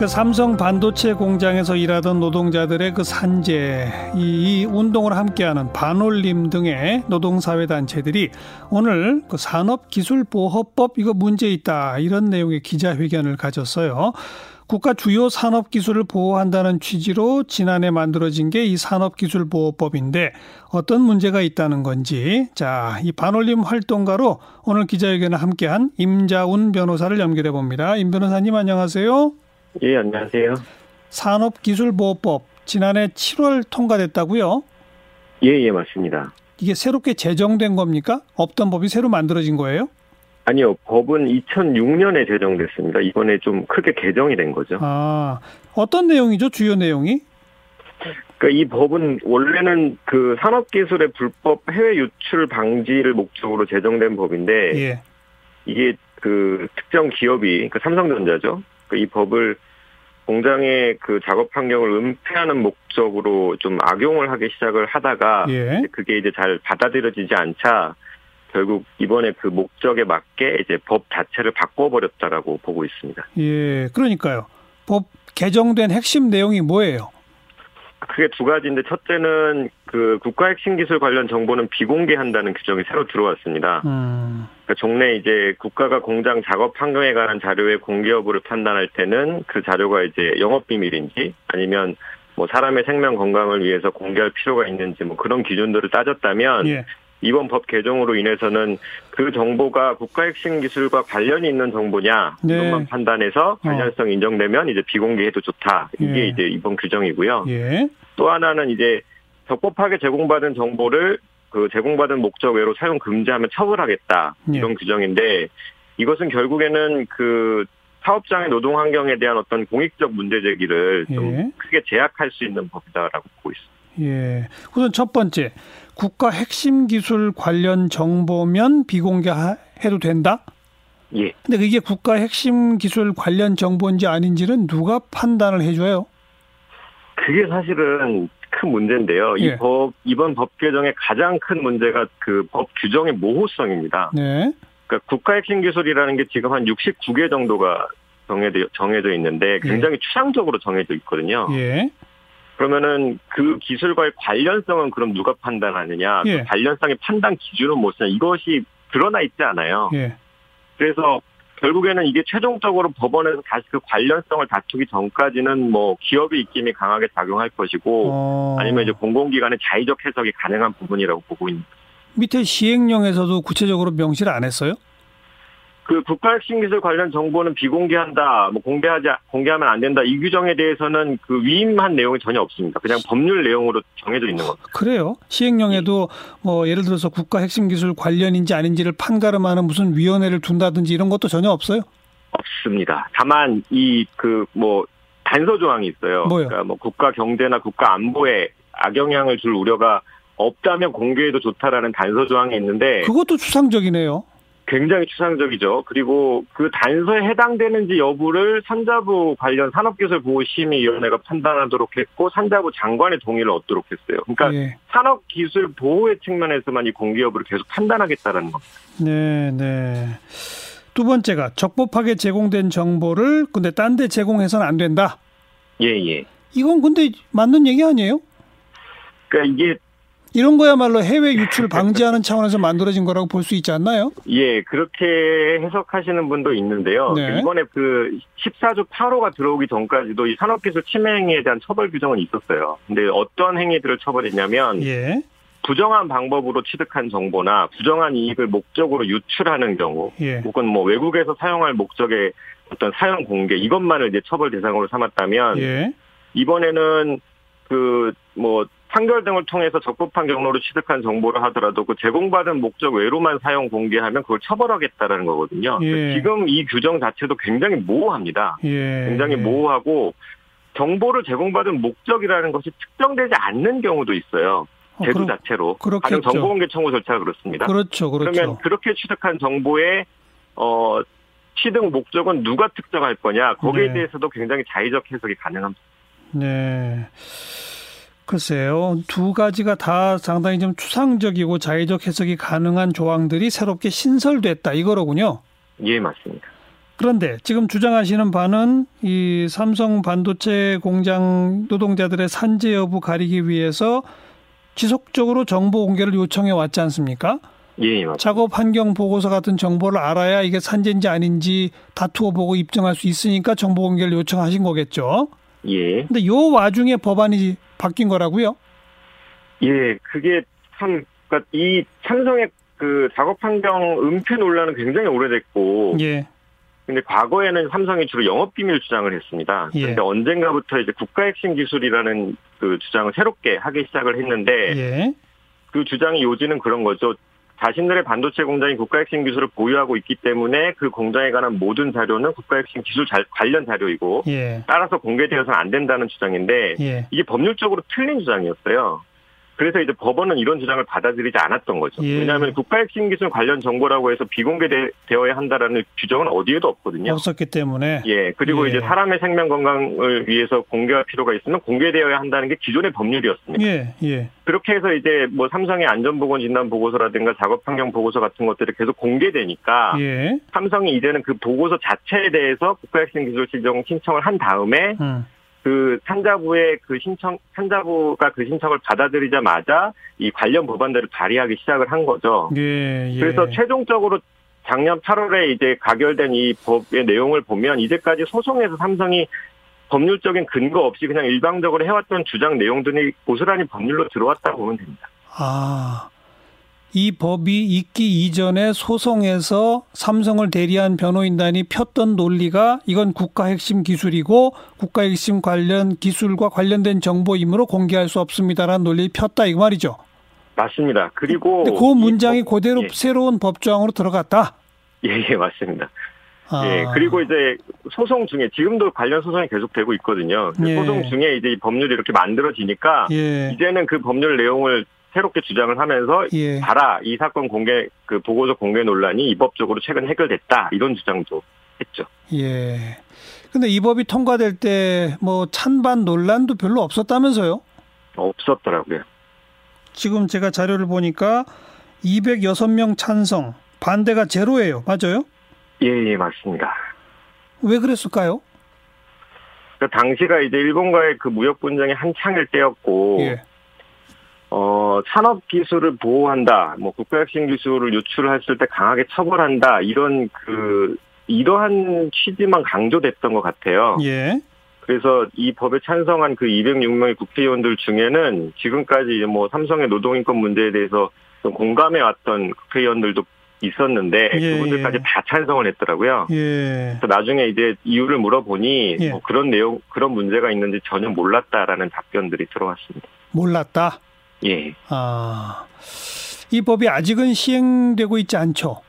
그 삼성 반도체 공장에서 일하던 노동자들의 그 산재, 이, 이 운동을 함께하는 반올림 등의 노동사회 단체들이 오늘 그 산업기술보호법 이거 문제 있다 이런 내용의 기자회견을 가졌어요. 국가 주요 산업 기술을 보호한다는 취지로 지난해 만들어진 게 이 산업기술보호법인데 어떤 문제가 있다는 건지 자, 이 반올림 활동가로 오늘 기자회견을 함께한 임자운 변호사를 연결해 봅니다. 임 변호사님 안녕하세요. 예, 안녕하세요. 산업기술보호법 지난해 7월 통과됐다고요? 예, 예, 맞습니다. 이게 새롭게 제정된 겁니까? 없던 법이 새로 만들어진 거예요? 아니요, 법은 2006년에 제정됐습니다. 이번에 좀 크게 개정이 된 거죠. 아, 어떤 내용이죠? 주요 내용이? 그러니까 이 법은 원래는 그 산업기술의 불법 해외 유출 방지를 목적으로 제정된 법인데 예. 이게 그 특정 기업이 그 삼성전자죠. 그이 법을 공장의 그 작업 환경을 은폐하는 목적으로 좀 악용을 하기 시작을 하다가 예. 그게 이제 잘 받아들여지지 않자 결국 이번에 그 목적에 맞게 이제 법 자체를 바꿔버렸다라고 보고 있습니다. 예, 그러니까요. 법 개정된 핵심 내용이 뭐예요? 크게 두 가지인데 첫째는 그 국가 핵심 기술 관련 정보는 비공개한다는 규정이 새로 들어왔습니다. 음, 그러니까 종래 이제 국가가 공장 작업 환경에 관한 자료의 공개 여부를 판단할 때는 그 자료가 이제 영업 비밀인지 아니면 뭐 사람의 생명 건강을 위해서 공개할 필요가 있는지 뭐 그런 기준들을 따졌다면 예. 이번 법 개정으로 인해서는 그 정보가 국가 핵심 기술과 관련이 있는 정보냐 네. 이것만 판단해서 관련성 인정되면 이제 비공개해도 좋다 이게 예. 이제 이번 규정이고요. 예. 또 하나는 이제 적법하게 제공받은 정보를 그 제공받은 목적 외로 사용 금지하면 처벌하겠다 예. 이런 규정인데 이것은 결국에는 그 사업장의 노동 환경에 대한 어떤 공익적 문제 제기를 좀 예. 크게 제약할 수 있는 법이다라고 보고 있습니다. 예. 우선 첫 번째, 국가 핵심 기술 관련 정보면 비공개해도 된다? 예. 근데 그게 국가 핵심 기술 관련 정보인지 아닌지는 누가 판단을 해줘요? 그게 사실은 큰 문제인데요. 예. 이 법, 이번 법 개정의 가장 큰 문제가 그 법 규정의 모호성입니다. 네. 그러니까 국가 핵심 기술이라는 게 지금 한 69개 정도가 정해져, 정해져 있는데 굉장히 추상적으로 정해져 있거든요. 예. 그러면은 그 기술과의 관련성은 그럼 누가 판단하느냐? 예. 그 관련성의 판단 기준은 무엇이냐? 이것이 드러나 있지 않아요. 예. 그래서 결국에는 이게 최종적으로 법원에서 다시 그 관련성을 다투기 전까지는 뭐 기업의 입김이 강하게 작용할 것이고 어, 아니면 이제 공공기관의 자의적 해석이 가능한 부분이라고 보고 있는. 밑에 시행령에서도 구체적으로 명시를 안 했어요? 그 국가 핵심 기술 관련 정보는 비공개한다, 뭐 공개하지 공개하면 안 된다 이 규정에 대해서는 그 위임한 내용이 전혀 없습니다. 그냥 법률 내용으로 정해져 있는 겁니다. 그래요. 시행령에도 뭐 예를 들어서 국가 핵심 기술 관련인지 아닌지를 판가름하는 무슨 위원회를 둔다든지 이런 것도 전혀 없어요? 없습니다. 다만 이 그 뭐 단서 조항이 있어요. 뭐요? 그러니까 뭐 국가 경제나 국가 안보에 악영향을 줄 우려가 없다면 공개해도 좋다라는 단서 조항이 있는데 그것도 추상적이네요. 굉장히 추상적이죠. 그리고 그 단서에 해당되는지 여부를 산자부 관련 산업기술보호심의위원회가 판단하도록 했고 산자부 장관의 동의를 얻도록 했어요. 그러니까 예. 산업기술 보호의 측면에서만 이 공개 여부를 계속 판단하겠다라는 겁니다. 네, 네. 두 번째가 적법하게 제공된 정보를 근데 딴 데 제공해서는 안 된다. 예, 예. 이건 근데 맞는 얘기 아니에요? 그러니까 이게 이런 거야말로 해외 유출 방지하는 차원에서 만들어진 거라고 볼 수 있지 않나요? 예, 그렇게 해석하시는 분도 있는데요. 네. 이번에 그 14조 8호가 들어오기 전까지도 이 산업기술 침해 행위에 대한 처벌 규정은 있었어요. 근데 어떤 행위들을 처벌했냐면 예, 부정한 방법으로 취득한 정보나 부정한 이익을 목적으로 유출하는 경우 예, 혹은 뭐 외국에서 사용할 목적의 어떤 사용 공개 이것만을 이제 처벌 대상으로 삼았다면 예, 이번에는 그뭐 판결 등을 통해서 적법한 경로로 취득한 정보를 하더라도 그 제공받은 목적 외로만 사용 공개하면 그걸 처벌하겠다라는 거거든요. 예. 지금 이 규정 자체도 굉장히 모호합니다. 예. 굉장히 모호하고 정보를 제공받은 목적이라는 것이 특정되지 않는 경우도 있어요. 어, 제도 그렇- 자체로. 그렇겠죠. 가령 정보공개 청구 절차가 그렇습니다. 그렇죠, 그렇죠. 그러면 그렇게 취득한 정보의 어 취득 목적은 누가 특정할 거냐 거기에 네. 대해서도 굉장히 자의적 해석이 가능합니다. 네. 글쎄요. 두 가지가 다 상당히 좀 추상적이고 자의적 해석이 가능한 조항들이 새롭게 신설됐다 이거로군요. 예 맞습니다. 그런데 지금 주장하시는 바는 이 삼성 반도체 공장 노동자들의 산재 여부 가리기 위해서 지속적으로 정보 공개를 요청해 왔지 않습니까? 예, 맞습니다. 작업 환경 보고서 같은 정보를 알아야 이게 산재인지 아닌지 다투어 보고 입증할 수 있으니까 정보 공개를 요청하신 거겠죠. 예. 근데 요 와중에 법안이 바뀐 거라고요? 예, 그게 참, 그니까 이 삼성의 그 작업 환경 은폐 논란은 굉장히 오래됐고, 예. 근데 과거에는 삼성이 주로 영업 비밀 주장을 했습니다. 예. 근데 언젠가부터 이제 국가 핵심 기술이라는 그 주장을 새롭게 하기 시작을 했는데, 예. 그 주장이 요지는 그런 거죠. 자신들의 반도체 공장이 국가 핵심 기술을 보유하고 있기 때문에 그 공장에 관한 모든 자료는 국가 핵심 기술 자- 관련 자료이고, 예. 따라서 공개되어서는 안 된다는 주장인데, 예. 이게 법률적으로 틀린 주장이었어요. 그래서 이제 법원은 이런 주장을 받아들이지 않았던 거죠. 예. 왜냐하면 국가 핵심 기술 관련 정보라고 해서 비공개되어야 한다라는 규정은 어디에도 없거든요. 없었기 때문에. 예, 그리고 예. 이제 사람의 생명 건강을 위해서 공개할 필요가 있으면 공개되어야 한다는 게 기존의 법률이었습니다. 예. 예. 그렇게 해서 이제 뭐 삼성의 안전보건 진단 보고서라든가 작업 환경 보고서 같은 것들이 계속 공개되니까 예. 삼성이 이제는 그 보고서 자체에 대해서 국가 핵심 기술 지정 신청을 한 다음에 음. 그 산자부의 그 신청 산자부가 그 신청을 받아들이자마자 이 관련 법안들을 발의하기 시작을 한 거죠. 예. 예. 그래서 최종적으로 작년 8월에 이제 가결된 이 법의 내용을 보면 이제까지 소송에서 삼성이 법률적인 근거 없이 그냥 일방적으로 해왔던 주장 내용들이 고스란히 법률로 들어왔다고 보면 됩니다. 아, 이 법이 있기 이전에 소송에서 삼성을 대리한 변호인단이 폈던 논리가 이건 국가 핵심 기술이고 국가 핵심 관련 기술과 관련된 정보이므로 공개할 수 없습니다라는 논리를 폈다 이거 말이죠. 맞습니다. 그리고 그이 문장이 법- 그대로 예, 새로운 법조항으로 들어갔다. 예, 예, 맞습니다. 아, 예, 그리고 이제 소송 중에 지금도 관련 소송이 계속되고 있거든요. 예. 소송 중에 이제 이 법률이 이렇게 만들어지니까 예, 이제는 그 법률 내용을 새롭게 주장을 하면서 예. 봐라 이 사건 공개 그 보고서 공개 논란이 입법적으로 최근 해결됐다 이런 주장도 했죠. 예. 근데 이 법이 통과될 때 뭐 찬반 논란도 별로 없었다면서요? 없었더라고요. 지금 제가 자료를 보니까 206명 찬성, 반대가 제로예요. 맞아요? 예, 예, 맞습니다. 왜 그랬을까요? 그 당시가 이제 일본과의 그 무역 분쟁이 한창일 때였고, 예. 어, 산업 기술을 보호한다, 뭐 국가 핵심 기술을 유출했을 때 강하게 처벌한다, 이런 그, 이러한 취지만 강조됐던 것 같아요. 예. 그래서 이 법에 찬성한 그 206명의 국회의원들 중에는 지금까지 이제 뭐 삼성의 노동인권 문제에 대해서 좀 공감해 왔던 국회의원들도 있었는데 예, 그분들까지 예. 다 찬성을 했더라고요. 예. 그래서 나중에 이제 이유를 물어보니 예. 뭐 그런 내용 그런 문제가 있는지 전혀 몰랐다라는 답변들이 들어왔습니다. 몰랐다. 예. 아. 이 법이 아직은 시행되고 있지 않죠.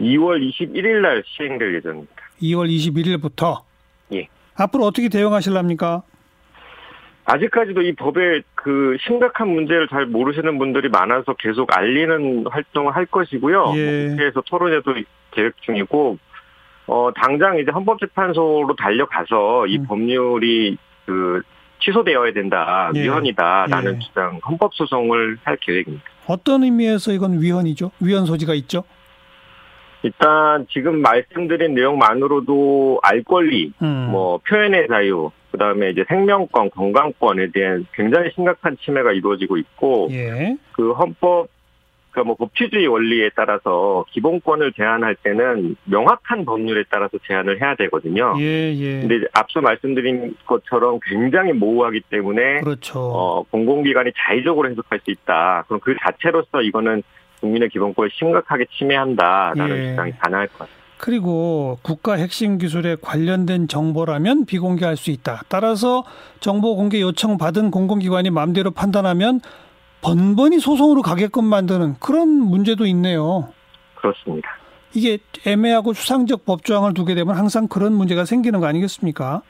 2월 21일 날 시행될 예정입니다. 2월 21일부터. 예. 앞으로 어떻게 대응하실랍니까? 아직까지도 이 법의 그 심각한 문제를 잘 모르시는 분들이 많아서 계속 알리는 활동을 할 것이고요. 예. 뭐 국회에서 토론회도 계획 중이고, 어, 당장 이제 헌법재판소로 달려가서 이 음. 법률이 그 취소되어야 된다, 예. 위헌이다라는 예. 주장, 헌법 소송을 할 계획입니다. 어떤 의미에서 이건 위헌이죠? 위헌 소지가 있죠? 일단 지금 말씀드린 내용만으로도 알 권리, 음. 뭐 표현의 자유, 그 다음에 이제 생명권, 건강권에 대한 굉장히 심각한 침해가 이루어지고 있고, 예. 그 헌법, 그러니까 뭐 법치주의 원리에 따라서 기본권을 제한할 때는 명확한 법률에 따라서 제한을 해야 되거든요. 예, 예. 근데 앞서 말씀드린 것처럼 굉장히 모호하기 때문에 그렇죠. 어, 공공기관이 자의적으로 해석할 수 있다. 그럼 그 자체로서 이거는 국민의 기본권을 심각하게 침해한다라는 예. 주장이 가능할 것 같습니다. 그리고 국가 핵심 기술에 관련된 정보라면 비공개할 수 있다. 따라서 정보 공개 요청 받은 공공기관이 마음대로 판단하면 번번이 소송으로 가게끔 만드는 그런 문제도 있네요. 그렇습니다. 이게 애매하고 추상적 법조항을 두게 되면 항상 그런 문제가 생기는 거 아니겠습니까?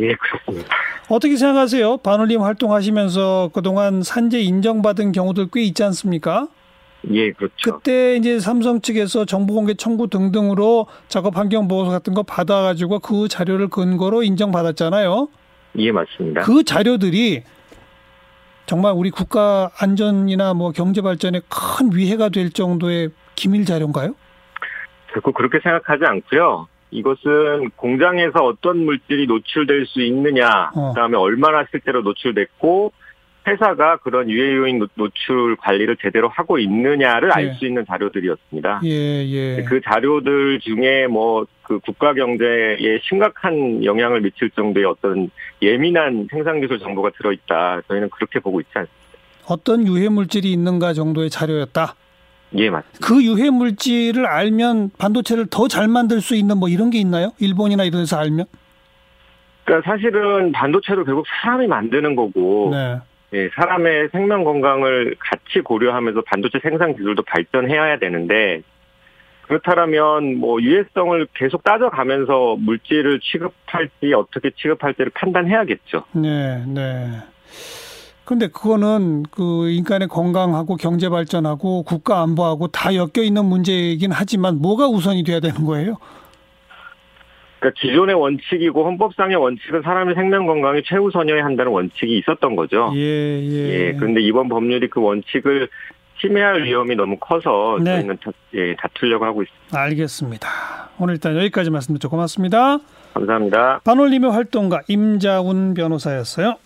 예, 그렇습니다. 어떻게 생각하세요? 반올림 활동하시면서 그동안 산재 인정받은 경우들 꽤 있지 않습니까? 예, 그렇죠. 그때 이제 삼성 측에서 정보 공개 청구 등등으로 작업 환경 보고서 같은 거 받아가지고 그 자료를 근거로 인정받았잖아요. 예, 맞습니다. 그 자료들이 정말 우리 국가 안전이나 뭐 경제 발전에 큰 위해가 될 정도의 기밀 자료인가요? 결코 그렇게 생각하지 않고요. 이것은 공장에서 어떤 물질이 노출될 수 있느냐, 어. 그다음에 얼마나 실제로 노출됐고 회사가 그런 유해 요인 노- 노출 관리를 제대로 하고 있느냐를 예. 알수 있는 자료들이었습니다. 예, 예. 그 자료들 중에 뭐 그 국가 경제에 심각한 영향을 미칠 정도의 어떤 예민한 생산 기술 정보가 들어 있다. 저희는 그렇게 보고 있지 않습니다. 어떤 유해 물질이 있는가 정도의 자료였다. 예, 맞습니다. 그 유해 물질을 알면 반도체를 더 잘 만들 수 있는 뭐 이런 게 있나요? 일본이나 이런 데서 알면? 그러니까 사실은 반도체도 결국 사람이 만드는 거고 네. 예, 사람의 생명 건강을 같이 고려하면서 반도체 생산 기술도 발전해야 되는데 그렇다면 뭐 유해성을 계속 따져가면서 물질을 취급할지 어떻게 취급할지를 판단해야겠죠. 네, 네. 근데 그거는 그 인간의 건강하고 경제 발전하고 국가 안보하고 다 엮여 있는 문제이긴 하지만 뭐가 우선이 돼야 되는 거예요? 그러니까 기존의 원칙이고 헌법상의 원칙은 사람의 생명 건강이 최우선이어야 한다는 원칙이 있었던 거죠. 예, 예. 예, 그런데 이번 법률이 그 원칙을 침해할 위험이 너무 커서 네. 저희는 다, 예, 다투려고 하고 있습니다. 알겠습니다. 오늘 일단 여기까지 말씀 듣죠. 고맙습니다. 감사합니다. 반올림의 활동가 임자운 변호사였어요.